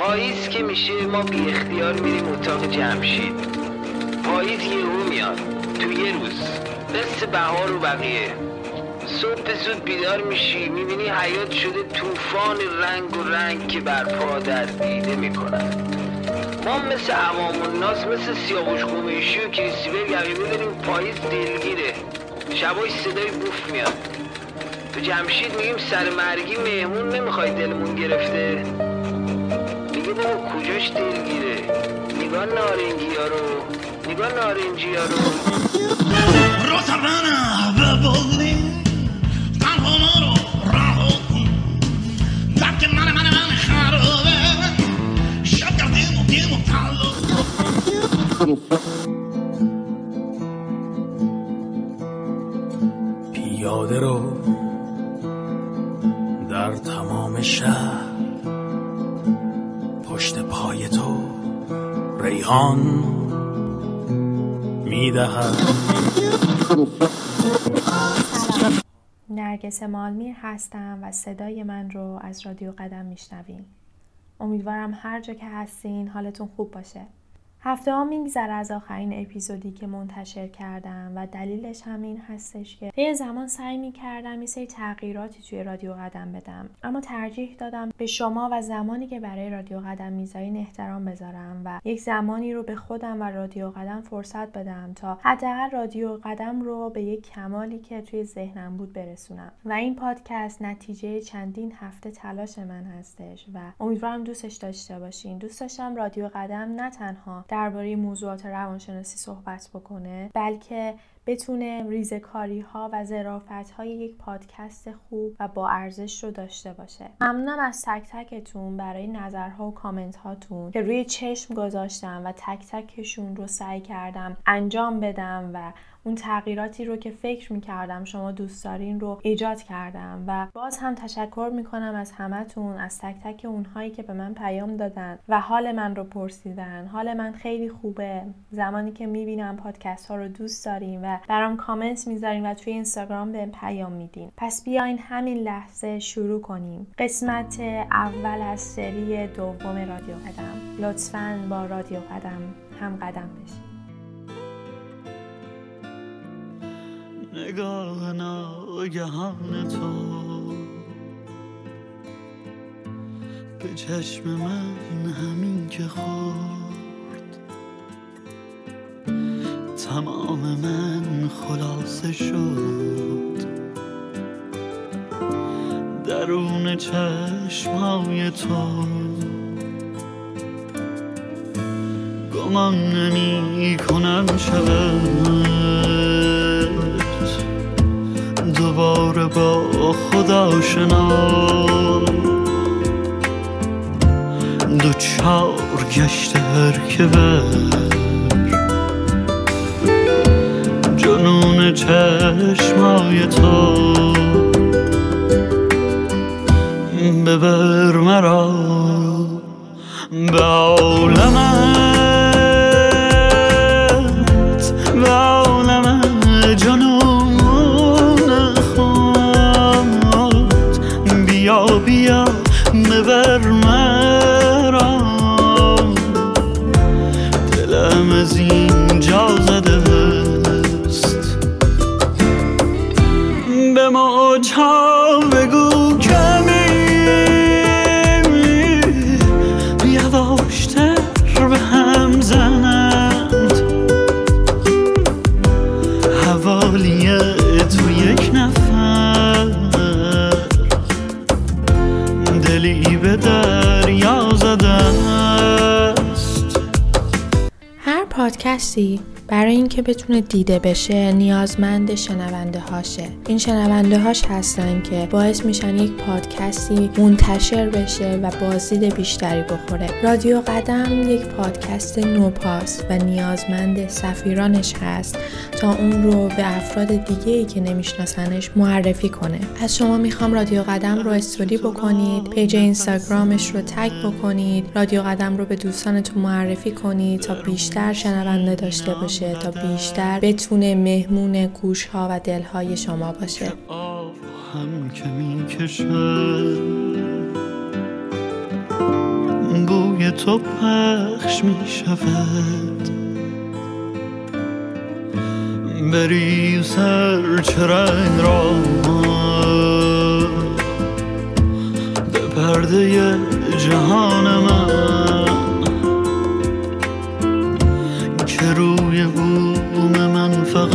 پاییز که میشه ما بی اختیار میریم اتاق جمشید. پاییز یهو میاد. تو یه روز. مثل بهار و بقیه. صبح زود بیدار میشی می‌بینی حیات شده طوفان رنگ و رنگ که برپا در دیده می‌کنن ما مثل عوام الناس مثل سیاوش قمیشی و کریستیبل یقیبه داریم پاییز دلگیره. شبای صدای بوف میاد. تو جمشید میگیم سر مرگی مهمون نمی‌خوای دلمون گرفته. کجاش دلگیره نگاه نارنجی ها رو نگاه نارنجی ها رو پیاده ریحان می‌دهد. نرگس مالمیر هستم و صدای من رو از رادیو قدم میشنوین. امیدوارم هر جا که هستین حالتون خوب باشه. هفته ها میگذره از آخرین اپیزودی که منتشر کردم و دلیلش همین هستش که طی زمان سعی می‌کردم یه سری تغییراتی توی رادیو قدم بدم. اما ترجیح دادم به شما و زمانی که برای رادیو قدم می‌ذارین احترام بذارم و یک زمانی رو به خودم و رادیو قدم فرصت بدم تا حداقل رادیو قدم رو به یک کمالی که توی ذهنم بود برسونم. و این پادکست نتیجه چندین هفته تلاش من هستش و امیدوارم دوستش داشته باشین. دوست داشتم رادیو قدم نه تنها درباره موضوعات روانشناسی صحبت بکنه بلکه بتونه ریزکاری ها و ظرافت های یک پادکست خوب و با ارزش رو داشته باشه. ممنونم از تک تکتون برای نظرها و کامنت هاتون که روی چشم گذاشتم و تک تکشون رو سعی کردم انجام بدم و اون تغییراتی رو که فکر می‌کردم شما دوست دارین رو ایجاد کردم. و باز هم تشکر می‌کنم از همتون از تک تک اونهایی که به من پیام دادن و حال من رو پرسیدن. حال من خیلی خوبه. زمانی که می‌بینم پادکست ها رو دوست داریم و برام کامنت می‌ذارین و توی اینستاگرام به پیام میدین. پس بیاین همین لحظه شروع کنیم. قسمت اول از سری دوم رادیو قدم. لطفا با رادیو قدم هم قدم بشین. نگاه ناگهان تو به چشم من همین که خورد تمام من خلاصه شد. درون چشمای تو گمان نمی کنم شود. دوباره با خدا شنا دو چار گشت هر که بر چشمای تو. ببر مرا به پادکستی؟ برای اینکه بتونه دیده بشه نیازمند شنونده هاشه این شنونده هاش هستن که باعث میشن یک پادکستی منتشر بشه و بازدید بیشتری بخوره. رادیو قدم یک پادکست نوپاس و نیازمند سفیرانش هست تا اون رو به افراد دیگه ای که نمیشناسنش معرفی کنه. از شما می‌خوام رادیو قدم رو استوری بکنید page اینستاگرامش رو tag بکنید رادیو قدم رو به دوستانتون معرفی کنید تا بیشتر شنونده داشته باشه تا بیشتر بتونه مهمون گوش ها و دل های شما باشه. هم که می بوی تو پخش می شود بری سر چرنگ را به پرده جهان من که روی بوم من فقط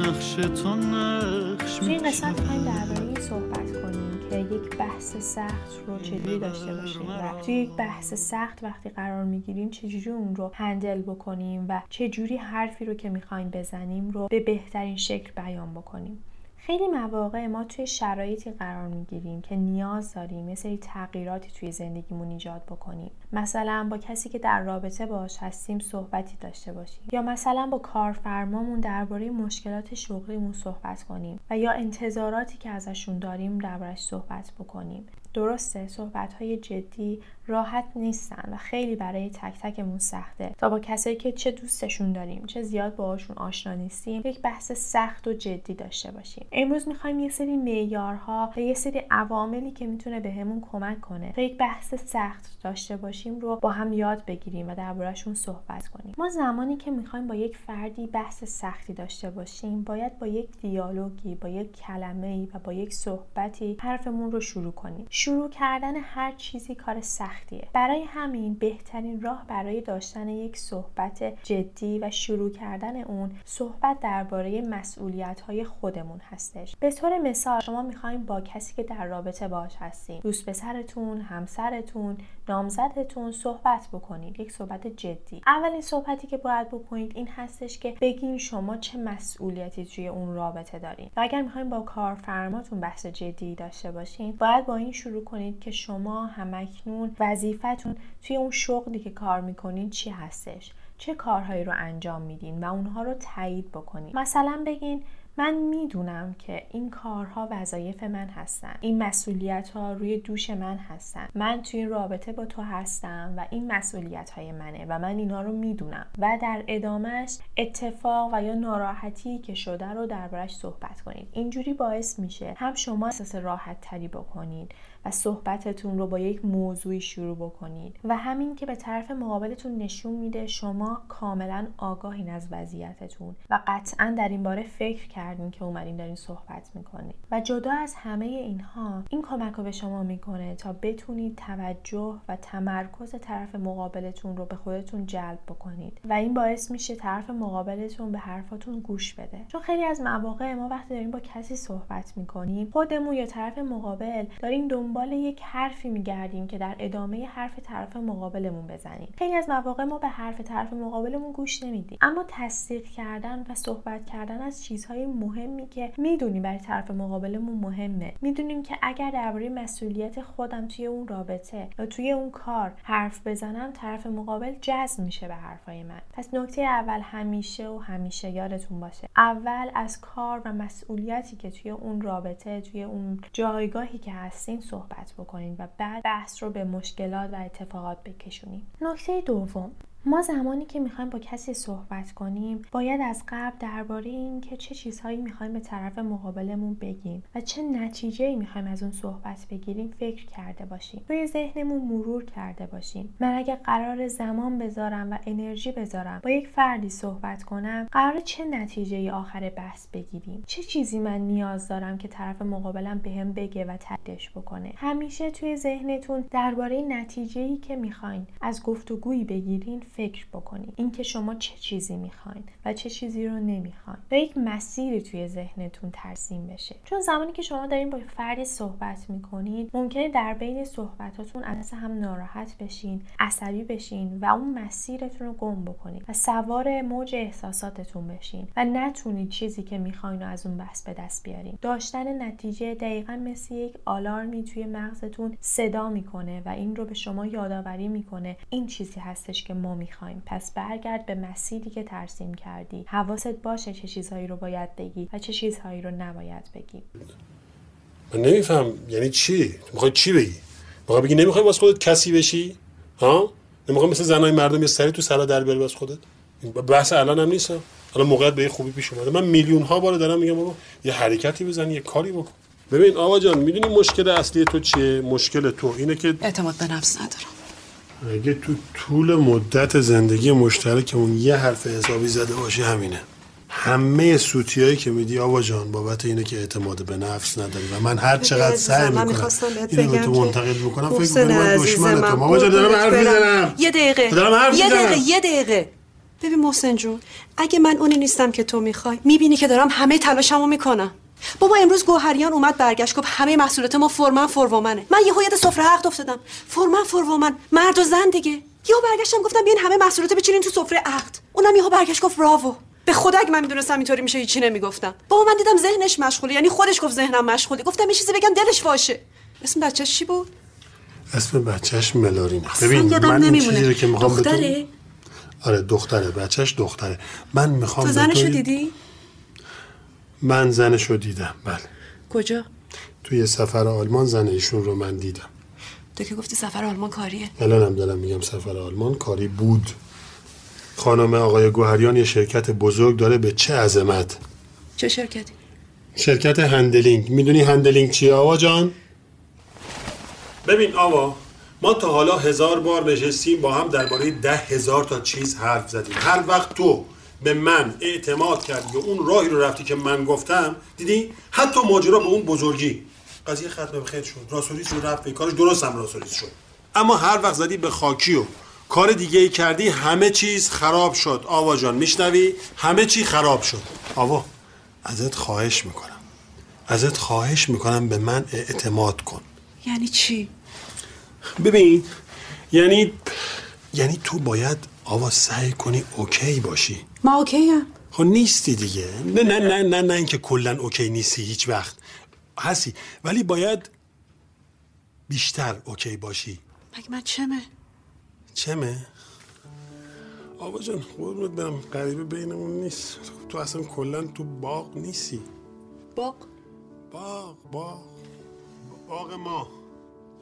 نقش تو نقش توی این قسمت می‌خوایم شود. درباره این صحبت کنیم که یک بحث سخت رو چجوری داشته باشیم و توی یک بحث سخت وقتی قرار می‌گیریم چجوری اون رو هندل بکنیم و چجوری حرفی رو که می‌خوایم بزنیم رو به بهترین شکل بیان بکنیم خیلی مواقع ما توی شرایطی قرار می‌گیریم که نیاز داریم یه سری تغییراتی توی زندگیمون ایجاد بکنیم. مثلا با کسی که در رابطه باش هستیم صحبتی داشته باشیم. یا مثلا با کارفرمامون درباره مشکلات شغلیمون صحبت کنیم و یا انتظاراتی که ازشون داریم دربارش صحبت بکنیم. درسته صحبت های جدی راحت نیستن و خیلی برای تک تکمون سخته. تا با کسایی که چه دوستشون داریم چه زیاد باهاشون آشنا نیستیم یک بحث سخت و جدی داشته باشیم. امروز می‌خوایم یه سری معیارها و یه سری عواملی که می‌تونه بهمون کمک کنه تا یک بحث سخت داشته باشیم رو با هم یاد بگیریم و دربارهشون صحبت کنیم. ما زمانی که می‌خوایم با یک فردی بحث سختی داشته باشیم باید با یک دیالوگی با یک کلمه ای و با یک صحبتی حرفمون رو شروع کنیم. شروع کردن هر چیزی کار سختیه. برای همین بهترین راه برای داشتن یک صحبت جدی و شروع کردن اون صحبت درباره مسئولیت های خودمون هستش. به طور مثال شما می‌خوایم با کسی که در رابطه باش هستین دوست پسرتون همسرتون نامزدتون صحبت بکنید. یک صحبت جدی. اولین صحبتی که باید بکنید این هستش که بگین شما چه مسئولیتی توی اون رابطه دارین. و اگر می‌خوایم با کارفرماتون بحث جدی داشته باشین باید با این شروع کنید که شما همکنون وظیفتون توی اون شغلی که کار می‌کنین چی هستش. چه کارهایی رو انجام میدین و اونها رو تایید بکنید مثلا بگین من می‌دونم که این کارها وظایف من هستن. این مسئولیت ها روی دوش من هستن. من توی این رابطه با تو هستم و این مسئولیت های منه و من اینا رو می‌دونم. و در ادامهش اتفاق و یا ناراحتی که شده رو دربارش صحبت کنید. اینجوری باعث میشه هم شما احساس راحت تری بکنید و صحبتتون رو با یک موضوعی شروع بکنید. و همین که به طرف مقابلتون نشون میده شما کاملا آگاهین از وضعیتتون و قطعا در این باره فکر کردین که اومدین دارین صحبت می‌کنید. و جدا از همه اینها این کمک رو به شما می‌کنه تا بتونید توجه و تمرکز طرف مقابلتون رو به خودتون جلب بکنید. و این باعث میشه طرف مقابلتون به حرفاتون گوش بده. چون خیلی از مواقع ما وقتی داریم با کسی صحبت می‌کنیم خودمون یا طرف مقابل داریم دنبال یک حرفی میگردیم که در ادامه حرف طرف مقابلمون بزنیم. خیلی از مواقع ما به حرف طرف مقابلمون گوش نمیدیم. اما تصدیق کردن و صحبت کردن از چیزهای مهمی که می‌دونیم برای طرف مقابلمون مهمه. می‌دونیم که اگر درباره مسئولیت خودم توی اون رابطه یا توی اون کار حرف بزنم طرف مقابل جذب میشه به حرفای من. پس نکته اول همیشه و همیشه یادتون باشه. اول از کار و مسئولیتی که توی اون رابطه توی اون جایگاهی که هستین صحبت بکنین و بعد بحث رو به مشکلات و اتفاقات بکشونیم نکته دوم ما زمانی که می‌خوایم با کسی صحبت کنیم باید از قبل درباره این که چه چیزهایی می‌خوایم به طرف مقابلمون بگیم و چه نتیجه می‌خوایم از اون صحبت بگیریم فکر کرده باشیم. روی ذهنمون مرور کرده باشیم. من اگه قرار زمان بذارم و انرژی بذارم با یک فردی صحبت کنم قرار چه نتیجه آخر بحث بگیریم؟ چه چیزی من نیاز دارم که طرف مقابلم بهم بگه و تدش بکنه؟ همیشه توی ذهنتون درباره نتیجه که می‌خواین از گفتگویی بگیرین فکر بکنید اینکه شما چه چیزی می‌خواین و چه چیزی رو نمی‌خواین. و یک مسیری توی ذهنتون ترسیم بشه. چون زمانی که شما دارین با فردی صحبت می‌کنید ممکنه در بین صحبتاتون از هم ناراحت بشین عصبی بشین و اون مسیرتون رو گم بکنید و سوار موج احساساتتون بشین و نتونید چیزی که می‌خواین رو از اون بحث به دست بیارین. داشتن نتیجه دقیقا مثل یک آلارمی توی مغزتون صدا می‌کنه و این رو به شما یادآوری می‌کنه. این چیزی هستش که ما می‌خوایم. پس برگرد به مسیری که ترسیم کردی. حواست باشه چه چیزهایی رو باید بگی و چه چیزهایی رو نباید بگی. من نمیفهم. یعنی چی؟ تو می‌خوای چی بگی؟ می‌خوای بگی نمی‌خوای واسه خودت کسی بشی؟ ها؟ نمی‌خوای مثل زنای مردم یه سری تو سلا در بیاری واسه خودت؟ بحث الان هم نیست. ها. الان موقعیت به خوبی پیش اومده. من میلیون ها بار دارم میگم بابا. یه حرکتی بزن یه کاری بکن. ببین آقا جان می‌دونی مشکل اصلی تو چیه؟ مشکل تو اینه که اعتماد به نفس ندارم. اگه تو طول مدت زندگی مشترکمون یه حرف حسابی زده باشی همینه. همه سوتیایی که میدی آوا جان بابت اینه که اعتماد به نفس نداری و من هر چقدر سعی می‌کنم اینو به تو منتقل می‌کنم فکر می‌کنم من عزیز دشمنتم من آوا جان دارم حرف. می‌زنم. یه دقیقه. دارم حرف یه. دقیقه یه دقیقه. ببین محسن جون اگه من اونی نیستم که تو می‌خوای می‌بینی که دارم همه تلاشمو می‌کنم. بابا امروز گوهریان اومد برگشت گفت همه محصولات ما فرمن فرومنه من یهو یاد سفره عقد افتادم. فرمن فرومن مرد و زن دیگه. یهو برگشتم گفتم بیاین همه محصولات بچینین تو سفره عقد. اونم یهو برگشت گفت براوو به خدا اگه من می‌دونستم اینطوری میشه هیچی نمی‌گفتم. بابا من دیدم ذهنش مشغوله. یعنی خودش گفت ذهنم مشغوله. گفتم یه چیزی بگم دلش باشه. اسم بچه‌ش چی بود؟ اسم بچهش ملارینه ببین یادم من این. چیزی رو که می‌خوام دختره؟ آره دختره. بچهش دختره. من می‌خوام تو زنشو دیدی؟ من زنشو دیدم. بله. کجا؟ توی سفر آلمان زن ایشون رو من دیدم. تو که گفتی سفر آلمان کاریه. الانم دارم میگم سفر آلمان کاری بود. خانم آقای گوهریان یه شرکت بزرگ داره به چه عظمت؟ چه شرکتی؟ شرکت handling. می‌دونی handling چیه آوا جان؟ ببین آوا ما تا حالا هزار بار نشستیم با هم درباره ده هزار تا چیز حرف زدیم. هر وقت تو به من اعتماد کردی و اون راهی رو رفتی که من گفتم دیدی؟ حتی ماجرا به اون بزرگی. قضیه ختم به خیر شد. راسولیس رو رفت کارش درست هم راسولیس شد. اما هر وقت زدی به خاکی و کار دیگه ای کردی همه چیز خراب شد. آوا جان میشنوی؟ همه چی خراب شد. آوا ازت خواهش می‌کنم. ازت خواهش می‌کنم به من اعتماد کن. یعنی چی؟ ببین یعنی یعنی تو باید آوا سعی کنی اوکی باشی. ما اوکی هم خب نیستی دیگه. نه نه نه نه نه اینکه کلا اوکی نیستی هیچ وقت. هستی ولی باید بیشتر اوکی باشی. مگه من چمه؟ چمه؟ آبا جان قربونت برم. غریبه بینمون نیست. تو اصلا کلا تو باغ نیستی. باق باغ باغ باغ ما.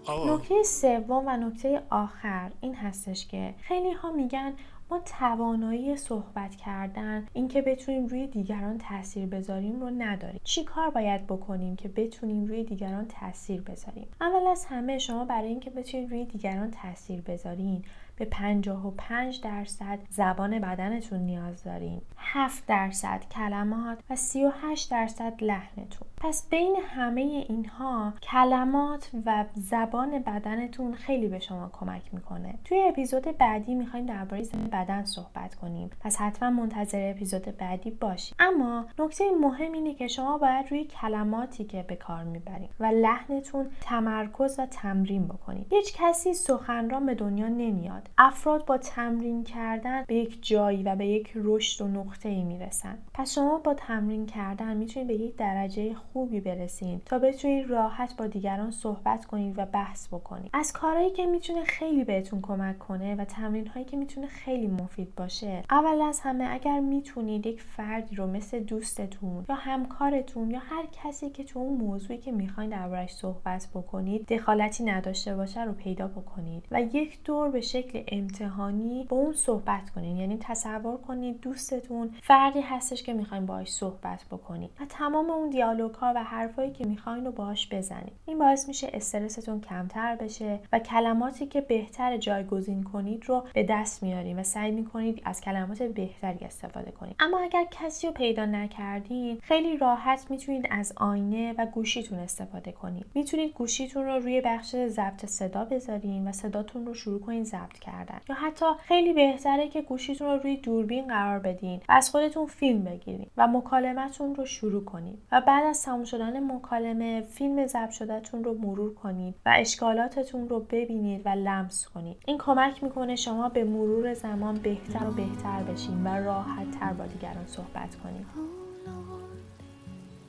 نکته سوم و نکته آخر این هستش که خیلی ها میگن ما توانایی صحبت کردن اینکه بتونیم روی دیگران تاثیر بذاریم رو نداریم. چی کار باید بکنیم که بتونیم روی دیگران تاثیر بذاریم؟ اول از همه شما برای اینکه بتونید روی دیگران تاثیر بذارین به 55 درصد زبان بدنتون نیاز دارین. 7 درصد کلمات و 38 درصد لحنتون. پس بین همه اینها کلمات و زبان بدنتون خیلی به شما کمک می‌کنه. توی اپیزود بعدی می‌خوایم درباره زبان بدن صحبت کنیم. پس حتما منتظر اپیزود بعدی باشید. اما نکته مهم اینه که شما باید روی کلماتی که به کار می‌برید و لحنتون تمرکز و تمرین بکنید. هیچ کسی سخنران به دنیا نمیاد. افراد با تمرین کردن به یک جایی و به یک رشد و نقطه ای می‌رسن. پس شما با تمرین کردن می‌تونید به یک درجه خوبی برسید تا بتونید راحت با دیگران صحبت کنید و بحث بکنید از کارهایی که می‌تونه خیلی بهتون کمک کنه و تمرین هایی که می‌تونه خیلی مفید باشه اول از همه اگر می‌تونید یک فردی رو مثل دوستتون یا همکارتون یا هر کسی که تو اون موضوعی که می‌خواین دربارش صحبت بکنید دخالتی نداشته باشه رو پیدا بکنید و یک دور به شکل امتحانی با اون صحبت کنید یعنی تصور کنید دوستتون فردی هستش که می‌خواین باهاش صحبت بکنید و تمام اون دیالوگ ها و حرفایی که می‌خواین رو باهاش بزنید. این باعث میشه استرستون کمتر بشه و کلماتی که بهتر جایگزین کنید رو به دست میارید و سعی می‌کنید از کلمات بهتری استفاده کنید. اما اگر کسی رو پیدا نکردین خیلی راحت می‌تونید از آینه و گوشیتون استفاده کنید. می‌تونید گوشیتون رو روی بخش ضبط صدا بذارین و صداتون رو شروع کنید ضبط کردن. یا حتی خیلی بهتره که گوشیتون رو روی دوربین قرار بدین و از خودتون فیلم بگیرید و مکالمتون رو شروع کنید و بعد از تموم شدن مکالمه فیلم ضبط شدهتون رو مرور کنید و اشکالاتتون رو ببینید و لمس کنید. این کمک می‌کنه شما به مرور زمان بهتر و بهتر بشین و راحت تر با دیگران صحبت کنید.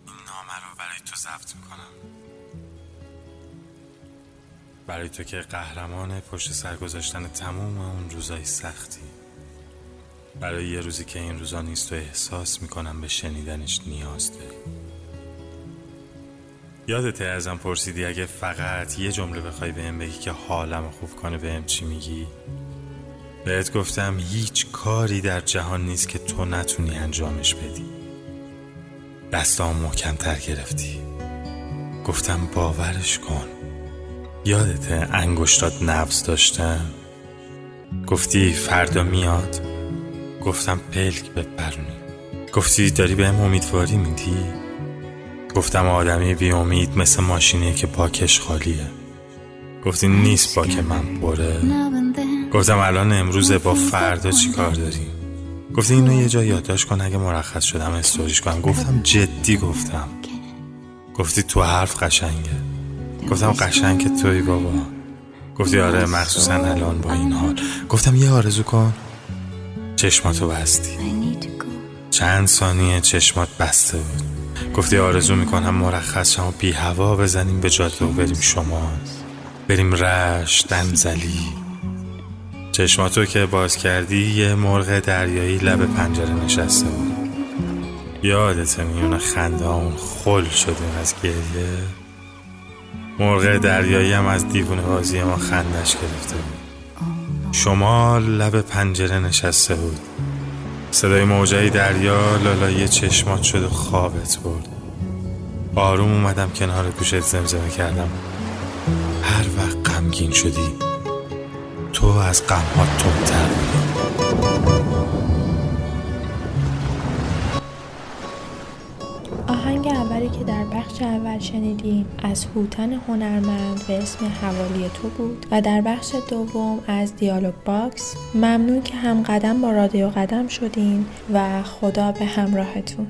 این نامه رو برای تو ضبط می‌کنم. برای تو که قهرمان پشت سر گذاشتن تموم اون روزای سختی. برای یه روزی که این روزا نیست و احساس می‌کنم به شنیدنش نیاز داری. یادته ازم پرسیدی اگه فقط یه جمله بخوای بهم بگی که حالم خوب کنه بهم چی میگی؟ بهت گفتم هیچ کاری در جهان نیست که تو نتونی انجامش بدی. دستام محکمتر گرفتی. گفتم باورش کن. یادت انگشتات نبز داشتن؟ گفتی فردا میاد. گفتم پلک بپرونی. گفتی داری بهم امیدواری میدی؟ گفتم آدمی بی امید مثل ماشینی که پاکش خالیه. گفتی نیست باک من پره گفتم الان امروز با فردا چی کار داریم گفتی اینو یه جا یادداشت کن اگه مرخص شدم استوریش کنم. گفتم جدی گفتم. گفتی تو حرف قشنگه. گفتم قشنگ توی بابا. گفتی آره مخصوصا الان با این حال. گفتم یه آرزو کن. چشماتو بستی. چند ثانیه چشمات بسته بود. گفتی آرزو می‌کنم مرخص شما بی هوا بزنیم به جاده و بریم شما. بریم رش دنزلی. چشماتو که باز کردی یه مرغ دریایی لب پنجره نشسته بود. یادت میونه خنده اون خل شده از گریه؟ مرغ دریایی هم از دیوونه بازی ما خندش گرفته بود. شما لب پنجره نشسته بود. صدای موجای دریا لالای چشمات شد و خوابت برد. آروم اومدم کنار گوشت زمزمه کردم. هر وقت غمگین شدی تو از غمها تندتر بودی که در بخش اول شنیدیم از هوتن هنرمند به اسم حوالی تو بود و در بخش دوم از دیالوگ باکس ممنون که هم قدم با رادیو قدم شدین و خدا به همراهتون.